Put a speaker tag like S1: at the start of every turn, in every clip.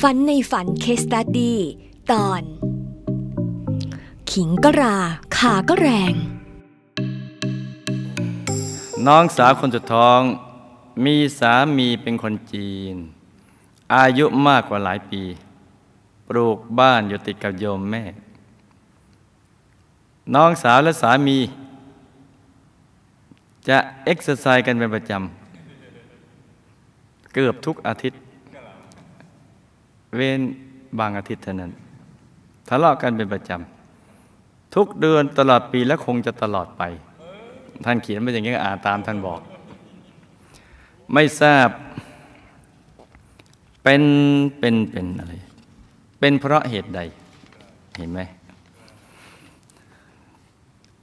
S1: ฝันในฝัน case study ตอน ขิงก็รา ข่าก็แรง
S2: น้องสาวคนสุดท้อง มีสามีเป็นคนจีน อายุมากกว่าหลายปี ปลูกบ้านอยู่ติดกับโยมแม่ น้องสาวและสามี จะเอ็กซ์ไซส์กันเป็นประจำ เกือบทุกอาทิตย์ เว้นบางอาทิตย์เท่านั้นทะเลาะกันเป็นประจำทุกเดือนตลอดปีและคงจะตลอดไป ท่านเขียนไว้อย่างนี้ก็อ่านตามท่านบอก ไม่ทราบ เป็นเป็นเป็นอะไร เป็นเพราะเหตุใด เห็นไหม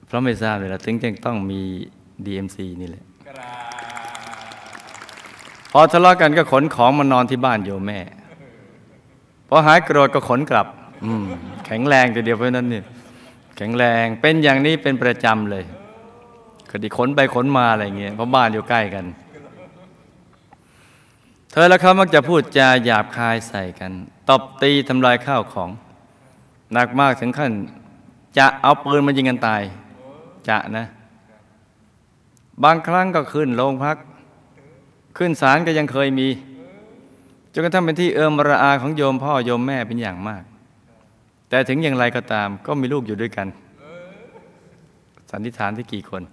S2: เพราะไม่ทราบเลยละถึงจึงต้องมี DMC นี่แหละพอทะเลาะกันก็ขนของมานอนที่บ้านโยมแม่ พอหายโกรธก็ขนกลับแข็งแรงทีเดียวเพราะนั้นนี่แข็งแรงเป็นอย่างนี้เป็นประจำเลยคดีขนไปขนมาอะไรเงี้ยเพราะบ้านอยู่ใกล้กัน เธอและเขามักจะพูดจาหยาบคายใส่กันตบตีทำลายข้าวของ หนักมากถึงขั้น จะเอาปืนมายิงกันตาย จะนะ บางครั้งก็ขึ้นโรงพัก ขึ้นศาลก็ยังเคยมี นกระทั่งเป็นที่เอิมระอาของโยมพ่อโยมแม่เป็นอย่างมาก แต่ถึงอย่างไรก็ตามก็มีลูกอยู่ด้วยกัน สันนิษฐานที่กี่คน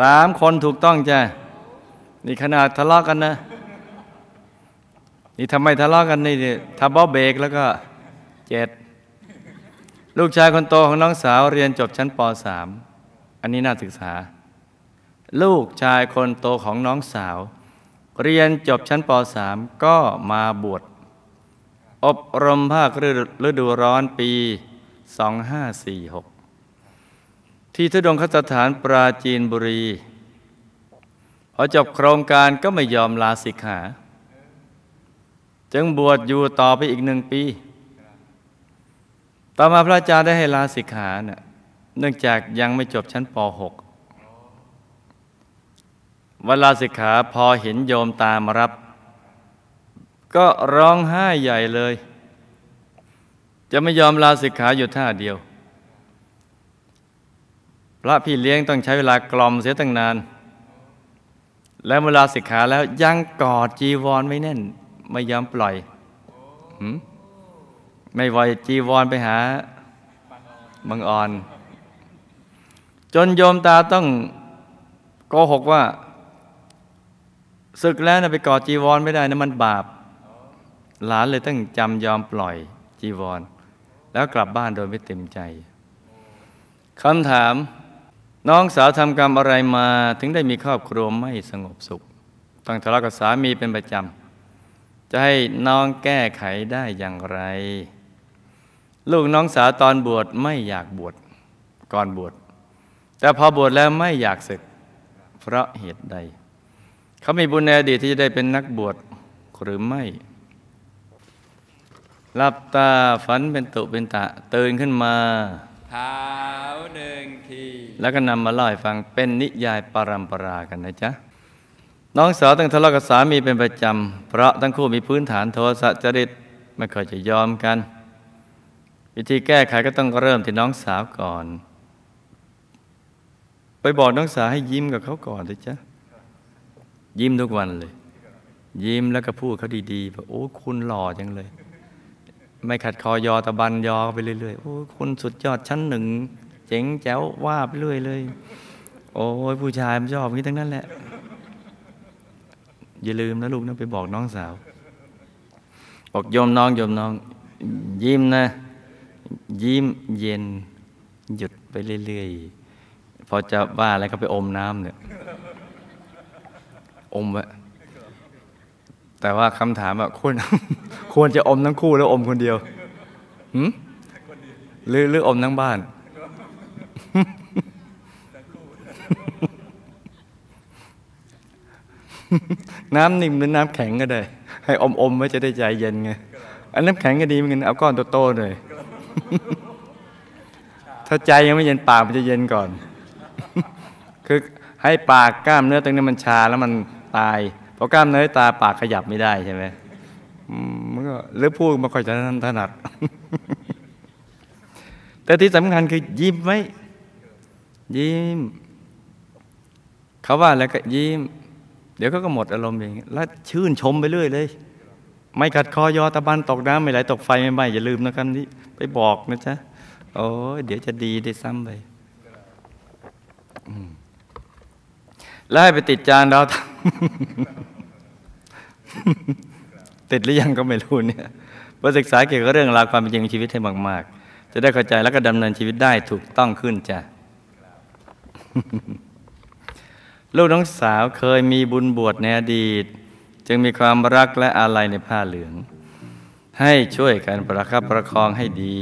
S2: สามคนถูกต้องจ้ะนี่ขนาดทะเลาะกันนะ นี่ทำไมทะเลาะกันนี่ทับบอเบรกแล้วก็เจ็ดลูกชายคนโตของน้องสาวเรียนจบชั้นป .3 อันนี้น่าศึกษา ลูกชายคนโตของน้องสาว เรียนจบชั้นป .3 ก็มาบวชอบรมภาคฤดูร้อนปี 2546 ที่ทุดงคสถานปราจีนบุรี พอจบโครงการก็ไม่ยอมลาสิกขา จึงบวชอยู่ต่อไปอีกหนึ่งปี ต่อมาพระอาจารย์ได้ให้ลาสิกขาเน่ยเนื่องจากยังไม่จบชั้นป .6 เวลาสิกขาพอเห็นโยมตามรับ ก็ร้องไห้ใหญ่เลย จะไม่ยอมลาสิกขาอยู่ท่าเดียว พระพี่เลี้ยงต้องใช้เวลากล่อมเสียตั้งนาน แล้วเวลาสิกขาแล้วยังกอดจีวรไว้แน่น ไม่ยอมปล่อยหืมไม่ไหวจีวรไปหาบังอ่อน จนโยมตาต้องโกหกว่า ศึกแล้วนะไปกอดจีวรไม่ได้นะมันบาป หลานเลยต้องจำยอมปล่อยจีวร แล้วกลับบ้านโดยไม่เต็มใจคำถาม น้องสาวทำกรรมอะไรมาถึงได้มีครอบครัวไม่สงบสุขต้องทะเลาะกับสามีเป็นประจำจะให้น้องแก้ไขได้อย่างไร ลูกน้องสาวตอนบวชไม่อยากบวชก่อนบวชแต่พอบวชแล้วไม่อยากศึก เพราะเหตุใด เขามีบุญในอดีตที่จะได้เป็นนักบวชหรือไม่หลับตาฝันเป็นตุเป็นตะตื่นขึ้นมา
S3: เท้าหนึ่งที
S2: แล้วก็นำมาเล่าให้ฟังเป็นนิยายปรัมปรากันนะจ๊ะน้องสาวต้องทะเลาะกับสามีเป็นประจำ เพราะทั้งคู่มีพื้นฐานโทสะจริตไม่ค่อยจะยอมกัน วิธีแก้ไขก็ต้องเริ่มที่น้องสาวก่อน ไปบอกน้องสาวให้ยิ้มกับเขาก่อนเลยจ๊ะ ยิ้มทุกวันเลย ยิ้มแล้วก็พูดเขาดีๆแบบโอ้คุณหล่อจังเลย ไม่ขัดคอยอตะบันยอไปเรื่อยๆโอ้คุณสุดยอดชั้นหนึ่งเจ๋งแจ๋วว่าไปเรื่อยเลย โอ้ยผู้ชายมันชอบอย่างนี้ทั้งนั้นแหละ อย่าลืมนะลูกนะไปบอกน้องสาว บอกโยมน้องโยมน้อง ยิ้มนะ ยิ้มเย็นหยุดไปเรื่อยๆพอจะว่าอะไรก็ไปอมน้ำเนี่ย อมไว้แต่ว่าคำถามแบบควรควรจะอมทั้งคู่แล้วอมคนเดียวหืมหรือหรืออมทั้งบ้าน น้ำนิ่มหรือน้ำแข็งก็ได้ ให้อมอมๆไว้จะได้ใจเย็นไงอันน้ำแข็งก็ดีเหมือนกันเอาก้อนโตๆหน่อยถ้าใจยังไม่เย็นปากมันจะเย็นก่อน คือให้ปากกล้ามเนื้อตรงนี้มันชาแล้วมัน ตายเพราะกล้ามเนื้อตาปากขยับไม่ได้ใช่ไหมมันก็หรือพูดมาค่อยจะถนัด แต่ที่สำคัญคือยิ้มไว้ ยิ้ม เขาว่าแล้วก็ยิ้ม เดี๋ยวเขาก็หมดอารมณ์เอง แล้วชื่นชมไปเรื่อยเลย ไม่ขัดคอยอตะบันตกน้ำไม่ไหลตกไฟไม่ไหมอย่าลืมนะคำนี้ ไปบอกนะจ๊ะ โอ้เดี๋ยวจะดีได้ซ้ำไป อืม แล้วให้ไปติดจานเราติดหรือยังก็ไม่รู้เนี่ยพอศึกษาเกี่ยวกับเรื่องราวความเป็นจริงของชีวิตให้มาก ๆ จะได้เข้าใจแล้วก็ดำเนินชีวิตได้ถูกต้องขึ้นจ้ะลูกน้องสาวเคยมีบุญบวชในอดีต จึงมีความรักและอาลัยในผ้าเหลือง ให้ช่วยกันประคับประคองให้ดี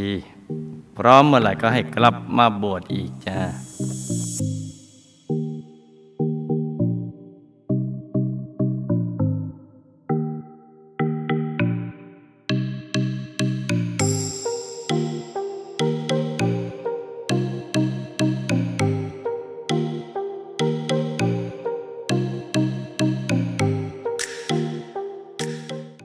S2: พร้อมเมื่อไหร่ก็ให้กลับมาบวชอีกจ้า